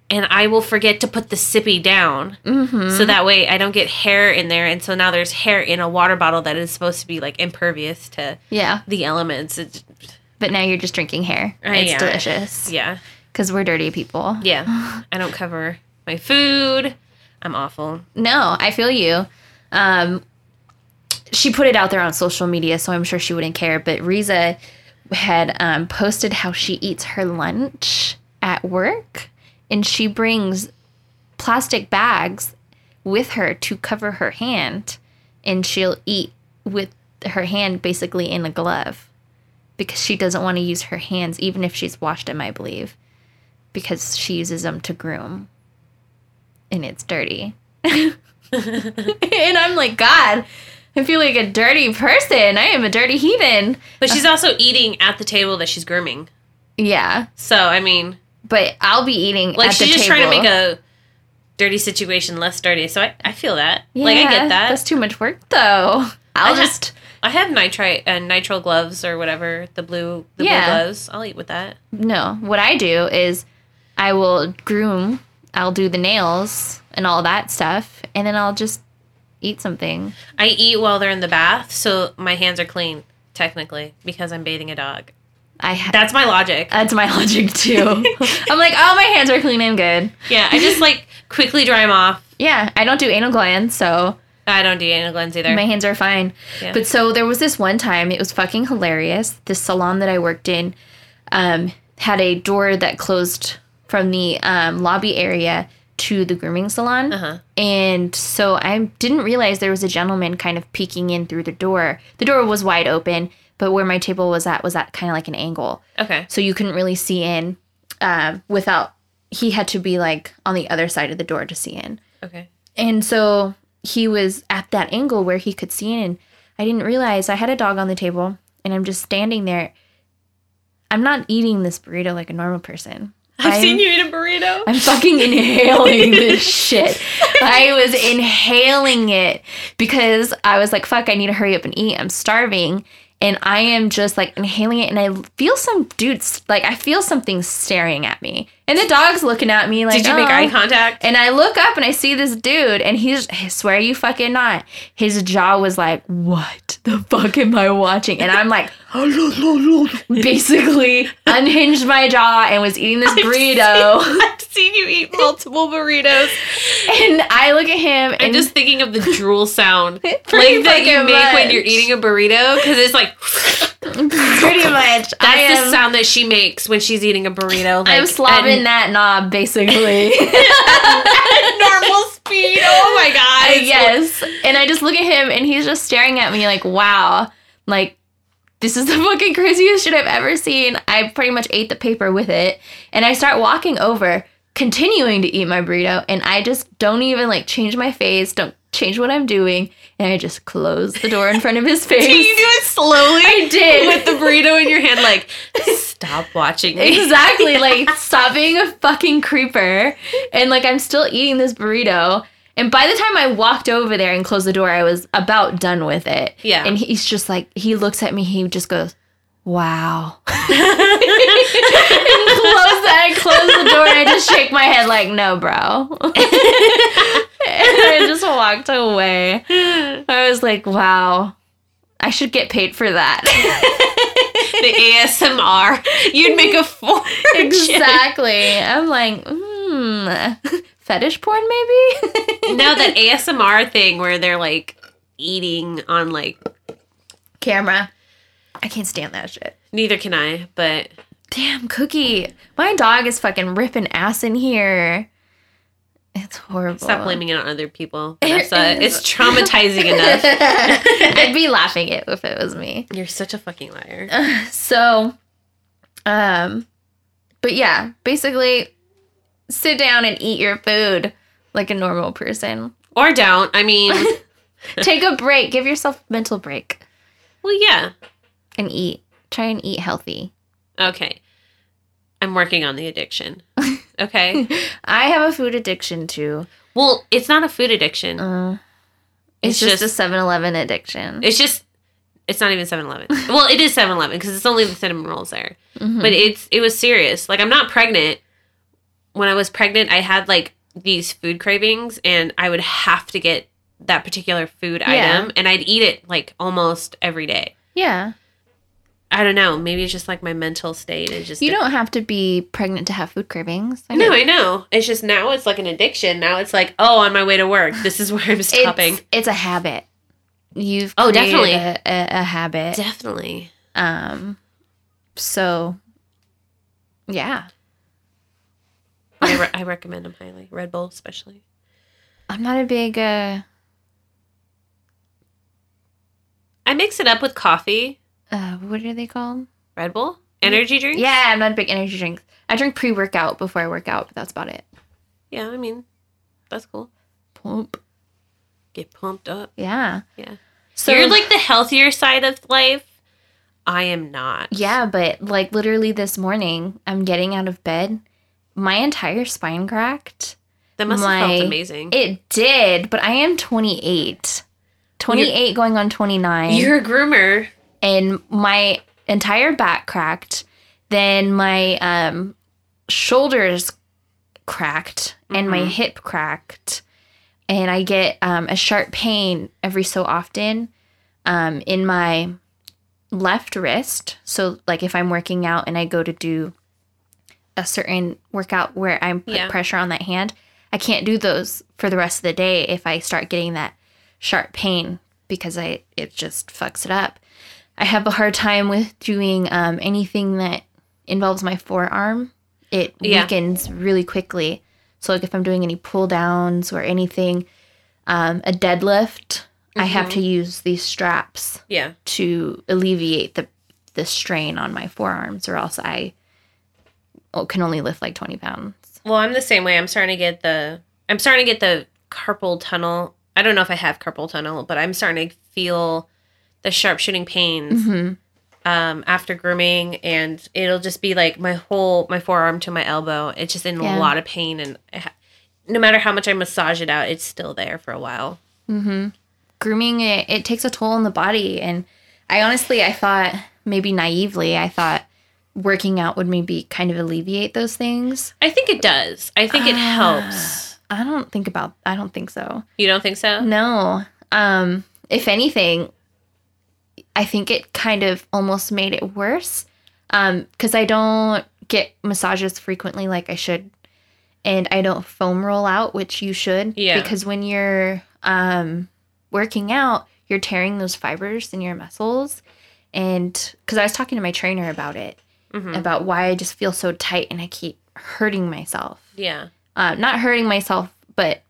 and I will forget to put the sippy down, Mm-hmm. so that way I don't get hair in there, and so now there's hair in a water bottle that is supposed to be like impervious to Yeah. the elements. It's, But now you're just drinking hair. Uh, It's yeah. delicious. yeah. Because we're dirty people. Yeah. I don't cover my food. I'm awful. No, I feel you. Um, she put it out there on social media, so I'm sure she wouldn't care. But Riza had um, posted how she eats her lunch at work, and she brings plastic bags with her to cover her hand, and she'll eat with her hand basically in a glove because she doesn't want to use her hands, even if she's washed them, I believe, because she uses them to groom, and it's dirty. and I'm like, God, I feel like a dirty person. I am a dirty heathen. But she's also eating at the table that she's grooming. Yeah, So, I mean, but I'll be eating like she's just table. trying to make a dirty situation less dirty. So I, I feel that. like I get that. That's too much work, though. I'll I ha- just I have nitrite and uh, nitrile gloves or whatever, the blue the Yeah. blue gloves. I'll eat with that. no. What I do is I will groom. I'll do the nails and all that stuff, and then I'll just eat something. I eat while they're in the bath, so my hands are clean, technically, because I'm bathing a dog. I ha- That's my logic. that's my logic too. I'm like, oh, my hands are clean and good. yeah, I just like quickly dry them off. Yeah, I don't do anal glands, so I don't do anal glands either. My hands are fine. Yeah. But so there was this one time, it was fucking hilarious. This salon that I worked in um, had a door that closed from the um, lobby area to the grooming salon. Uh-huh. And so I didn't realize there was a gentleman kind of peeking in through the door. The door was wide open, but where my table was at was at kind of like an angle. okay. So you couldn't really see in um, without, he had to be like on the other side of the door to see in. Okay. And so he was at that angle where he could see in. And I didn't realize I had a dog on the table and I'm just standing there. I'm not eating this burrito like a normal person. I've I'm- seen you eat a burrito. I'm fucking inhaling this shit. I was inhaling it because I was like, fuck, I need to hurry up and eat. I'm starving. and I am just like inhaling it, and I feel some dudes like I feel something staring at me, and the dog's looking at me like. Did you make "Oh." eye contact? And I look up and I see this dude, and he's, I swear you fucking not. His jaw was like, What the fuck am I watching? And I'm like, basically unhinged my jaw and was eating this burrito. I've seen you eat multiple burritos. and I look at him I'm and just thinking of the drool sound, like that you make when you're eating a burrito, because it's like pretty much. that's I the sound that she makes when she's eating a burrito. Like, I'm slobbing at that knob, basically. normal speed. Oh my god! Uh, yes. And I just look at him and he's just staring at me like, wow, like this is the fucking craziest shit I've ever seen. I pretty much ate the paper with it. And I start walking over, continuing to eat my burrito, and I just don't even like change my face, don't change what I'm doing, and I just close the door in front of his face. Do you do it slowly? I did. with the burrito in your hand, like stop watching me. exactly like stop being a fucking creeper and like i'm still eating this burrito and by the time i walked over there and closed the door i was about done with it Yeah. and he's just like he looks at me he just goes wow and close that i close the door and i just shake my head like no bro i just walked away i was like wow i should get paid for that the ASMR. You'd make a fortune. Exactly. I'm like, hmm, fetish porn maybe? No, that ASMR thing where they're like eating on like. Camera. I can't stand that shit. Neither can I, but Damn, Cookie. My dog is fucking ripping ass in here. It's horrible. stop blaming it on other people. Vanessa. is. It's traumatizing enough. I'd be laughing it if it was me. You're such a fucking liar. So, um, but yeah, basically, sit down and eat your food like a normal person. Or don't. I mean, Take a break. Give yourself a mental break well, yeah. and eat. Try and eat healthy. Okay. I'm working on the addiction. Okay. I have a food addiction too. well, it's not a food addiction. Uh, it's, It's just, just- a 7 Eleven addiction. It's just it's not even 7-Eleven. well, it is 7-Eleven because it's only the cinnamon rolls there. Mhm. But it's it was serious. Like I'm not pregnant. When I was pregnant, I had like these food cravings and I would have to get that particular food Yeah. item and I'd eat it like almost every day. yeah. I don't know. Maybe it's just like my mental state is just You don't have to be pregnant to have food cravings. I No, know. I know. It's just now it's like an addiction. Now it's like, oh, on my way to work, this is where I'm stopping. It's, it's a habit. You've Oh, definitely. a, a, a habit. Definitely. Um, so yeah, I, re- I recommend them highly. Red Bull, especially. I'm not a big. uh I mix it up with coffee. Uh, what are they called? Red Bull, energy drink. Yeah, I'm not a big energy drink. I drink pre workout before I work out, but that's about it. Yeah, I mean, that's cool. Plump. Get pumped up. Yeah. Yeah. So You're like the healthier side of life. I am not. Yeah, but like literally this morning, I'm getting out of bed. My entire spine cracked. That must have my- felt amazing. It did, but I am 28. 28 going on 29. You're a groomer. And my entire back cracked. Then my um, shoulders cracked and my Mhm. hip cracked. And I get um, a sharp pain every so often um, in my left wrist. So, like if I'm working out and I go to do a certain workout where I'm put Yeah. pressure on that hand, I can't do those for the rest of the day if I start getting that sharp pain because I it just fucks it up. I have a hard time with doing um, anything that involves my forearm. It Yeah. weakens really quickly. So like if I'm doing any pull downs or anything, um, a deadlift, I have to use these straps Yeah. to alleviate the the strain on my forearms, or else I oh, can only lift like twenty pounds. Well, I'm the same way. I'm starting to get the I'm starting to get the carpal tunnel. I don't know if I have carpal tunnel, but I'm starting to feel the sharp shooting pains hmm um, after grooming, and it'll just be like my whole my forearm to my elbow. It's just in Yeah. a lot of pain, and ha- no matter how much I massage it out, it's still there for a while. hmm Grooming it, it takes a toll on the body, and I honestly, I thought maybe naively, I thought working out would maybe kind of alleviate those things. I think it does. I think it Ah. helps. I don't think about. I don't think so. You don't think so? No. Um, if anything, I think it kind of almost made it worse. Um, because I don't get massages frequently like I should. And I don't foam roll out, which you should. Yeah. Because when you're um working out, you're tearing those fibers in your muscles. And because I was talking to my trainer about it, Mhm. about why I just feel so tight and I keep hurting myself Yeah. uh, not hurting myself, but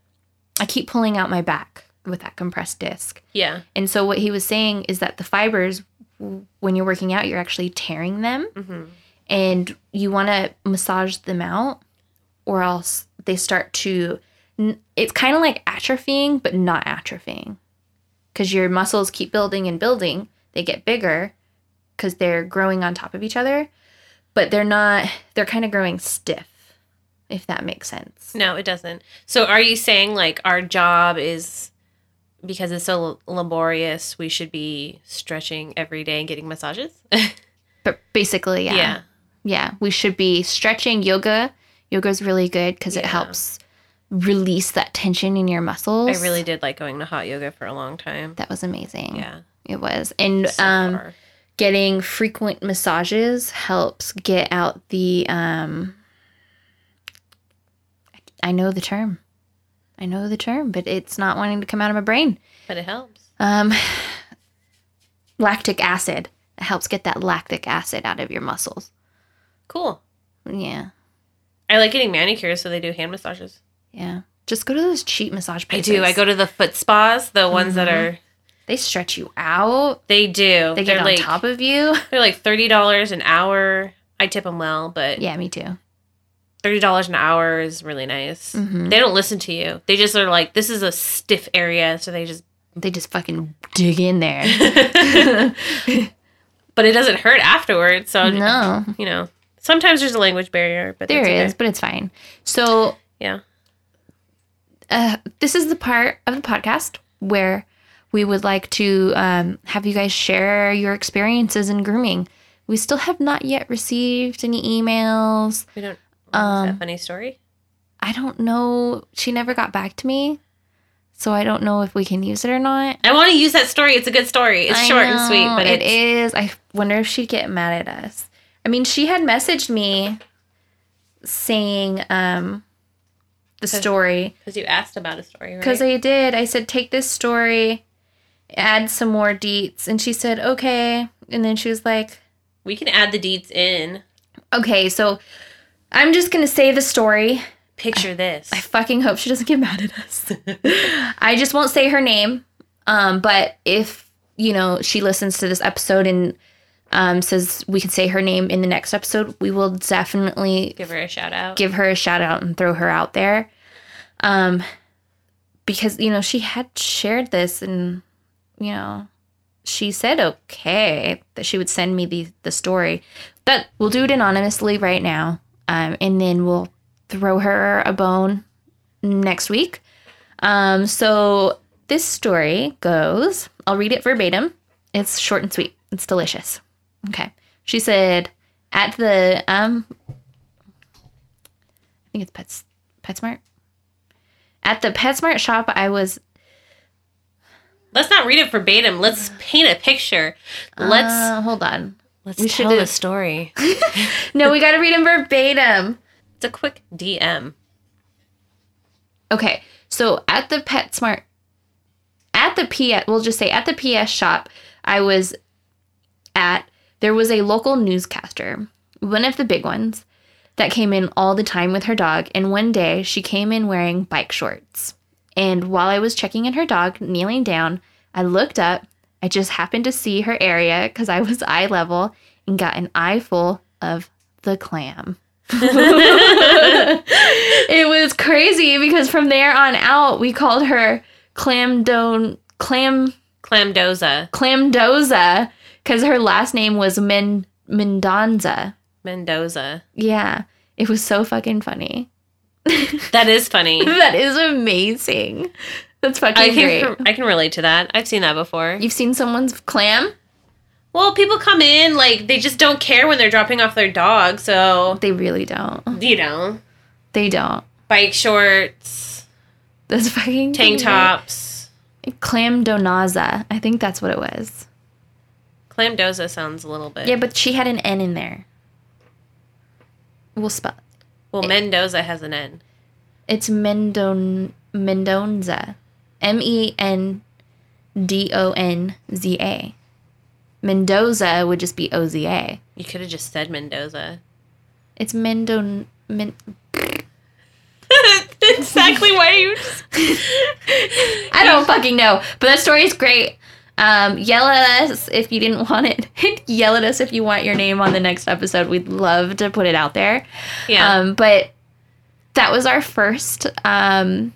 I keep pulling out my back with that compressed disc. Yeah. And so what he was saying is that the fibers, when you're working out, you're actually tearing them, hmm and you want to massage them out, or else they start to. It's kind of like atrophying, but not atrophying, because your muscles keep building and building. They get bigger because they're growing on top of each other, but they're not. They're kind of growing stiff, if that makes sense. No, it doesn't. So are you saying like our job is because it's so laborious, we should be stretching every day and getting massages? But basically, yeah. yeah. Yeah. We should be stretching yoga. Yoga is really good because it helps release that tension in your muscles. I really did like going to hot yoga for a long time. That was amazing. Yeah. It was. And So um, far. getting frequent massages helps get out the. Um, I know the term. I know the term, but it's not wanting to come out of my brain. But it helps. Um, lactic acid. It helps get that lactic acid out of your muscles. Cool. Yeah. I like getting manicures, so they do hand massages. Yeah. Just go to those cheap massage I places. do. I go to the foot spas, the ones that Mhm. are They stretch you out. they do. They get are on like top of you. they're like thirty dollars an hour. I tip them well, but Yeah, me too. Thirty dollars an hour is really nice. Mhm. They don't listen to you. They just are like, this is a stiff area, so they just. They just fucking dig in there. but it doesn't hurt afterwards. So no, you know, sometimes there's a language barrier, but there is, okay. but it's fine. So, Yeah. uh, this is the part of the podcast where we would like to um, have you guys share your experiences in grooming. We still have not yet received any emails. We don't. Um, is that a funny story? I don't know. She never got back to me. So I don't know if we can use it or not. I want to use that story. It's a good story. It's I short and sweet, but it's. I wonder if she'd get mad at us. I mean, she had messaged me saying um the Okay. story because you asked about a story, right? because I did. I said take this story, add some more deets, and she said okay. And then she was like, we can add the deets in. okay, so I'm just gonna say the story. Picture this. I fucking hope she doesn't get mad at us. I just won't say her name. Um, but if you know she listens to this episode and um, says we can say her name in the next episode, we will definitely Give her a shout out. give her a shout out and throw her out there. Um, because you know she had shared this and you know she said okay that she would send me the the story. That we'll do it anonymously right now, um, and then we'll throw her a bone next week. Um, so this story goes. I'll read it verbatim. It's short and sweet. It's delicious. Okay. She said at the um I think it's Pets PetSmart. At the PetSmart shop I was Let's not read it verbatim. Let's paint a picture. Let's uh, hold on. Let's we should tell do- the story. No, we gotta read them verbatim. It's a quick DM. Okay, so at the PetSmart, at the PS, we'll just say at the PS shop, I was at, there was a local newscaster, one of the big ones, that came in all the time with her dog. And one day she came in wearing bike shorts. And while I was checking in her dog, kneeling down, I looked up. I just happened to see her area because I was eye level and got an eye full of the clam. it was crazy because from there on out we called her clam don clam Clamdoza. clamdoza because her last name was Men Mendonza. Mendoza. Yeah, it was so fucking funny. That is funny. that is amazing. That's fucking I great. can I can relate to that. I've seen that before. You've seen someone's clam? Well, people come in like they just don't care when they're dropping off their dog. So They really don't. you know, They don't. bike shorts, That's fucking tank tops. Clam donaza. I think that's what it was. Clam doza sounds a little bit. Yeah, but she had an N in there. We'll spell. Well, Mendoza has an N. It's Mendon Mendonza. M E N D O N Z A. Mendoza would just be O Z A. You could have just said Mendoza. It's Mendo. Men- exactly why you just. I don't fucking know. But that story is great. Um, yell at us if you didn't want it. yell at us if you want your name on the next episode. We'd love to put it out there. Yeah. Um, but that was our first um,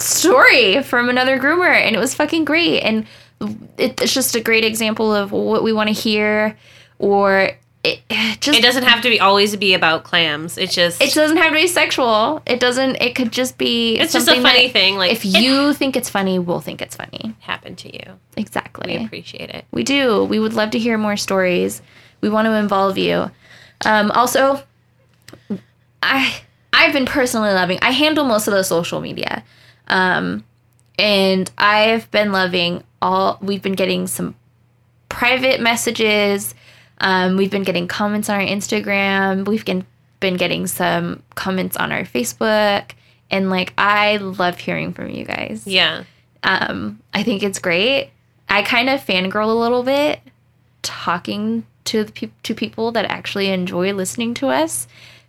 story from another groomer, and it was fucking great. And it's just a great example of what we want to hear, or it, just it doesn't have to be always be about clams. It just it doesn't have to be sexual. It doesn't. It could just be. it's just a funny thing. Like If you think it's funny, we'll think it's funny. happened to you, Exactly. we appreciate it. We do. We would love to hear more stories. We want to involve you. Um, also, I I've been personally loving. I handle most of the social media, um, and I've been loving all. We've been getting some private messages. Um, we've been getting comments on our Instagram. We've been been getting some comments on our Facebook, and like I love hearing from you guys. Yeah. Um, I think it's great. I kind of fangirl a little bit talking to the peop to people that actually enjoy listening to us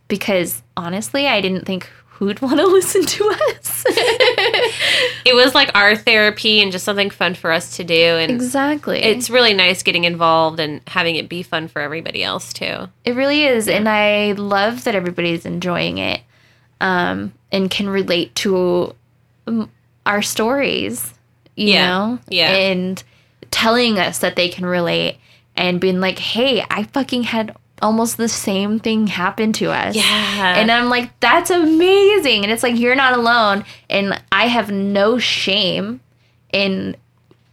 because honestly, I didn't think who'd want to listen to us. It was like our therapy and just something fun for us to do. And exactly. it's really nice getting involved and having it be fun for everybody else too. It really is, and I love that everybody's enjoying it, um, and can relate to um, our stories. You Yeah, know, yeah. and telling us that they can relate and being like, "Hey, I fucking had almost the same thing happened to us." Yeah. And I'm like, that's amazing. And it's like, you're not alone. And I have no shame in,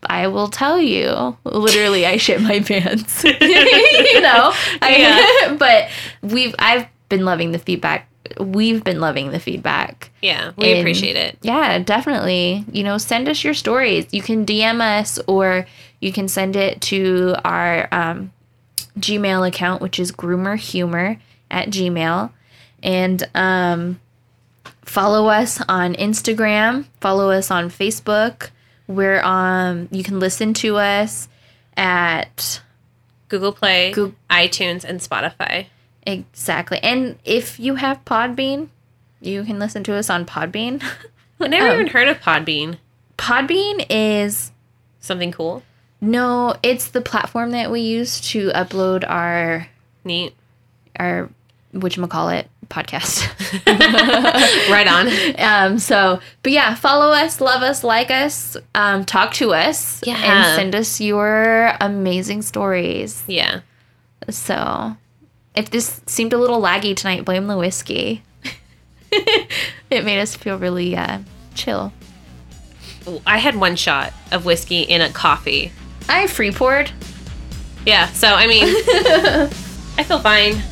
I will tell you, literally, I shit my pants. you know? I, but we've, I've been loving the feedback. We've been loving the feedback. yeah, we And- appreciate it. Yeah, definitely. You know, send us your stories. You can DM us or you can send it to our um, Gmail account, which is groomerhumor at Gmail. And um, follow us on Instagram, follow us on Facebook. We're on, you can listen to us at Google Play, Goog- iTunes, and Spotify. exactly. And if you have Podbean, you can listen to us on Podbean. I never Oh. even heard of Podbean. Podbean is Something cool, No, it's the platform that we use to upload our neat. our whatchamacallit podcast. Right on. um so but yeah, follow us, love us, like us, um, talk to us, Yeah. and send us your amazing stories. Yeah. So if this seemed a little laggy tonight, blame the whiskey. it made us feel really uh chill. I had one shot of whiskey in a coffee. I free poured. Yeah, so I mean, I feel fine.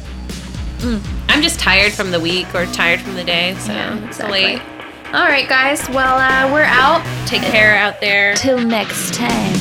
I'm just tired from the week or tired from the day, so Yeah, it's exactly. late. All right, guys. Well, uh, we're out. Take care out there. Till next time.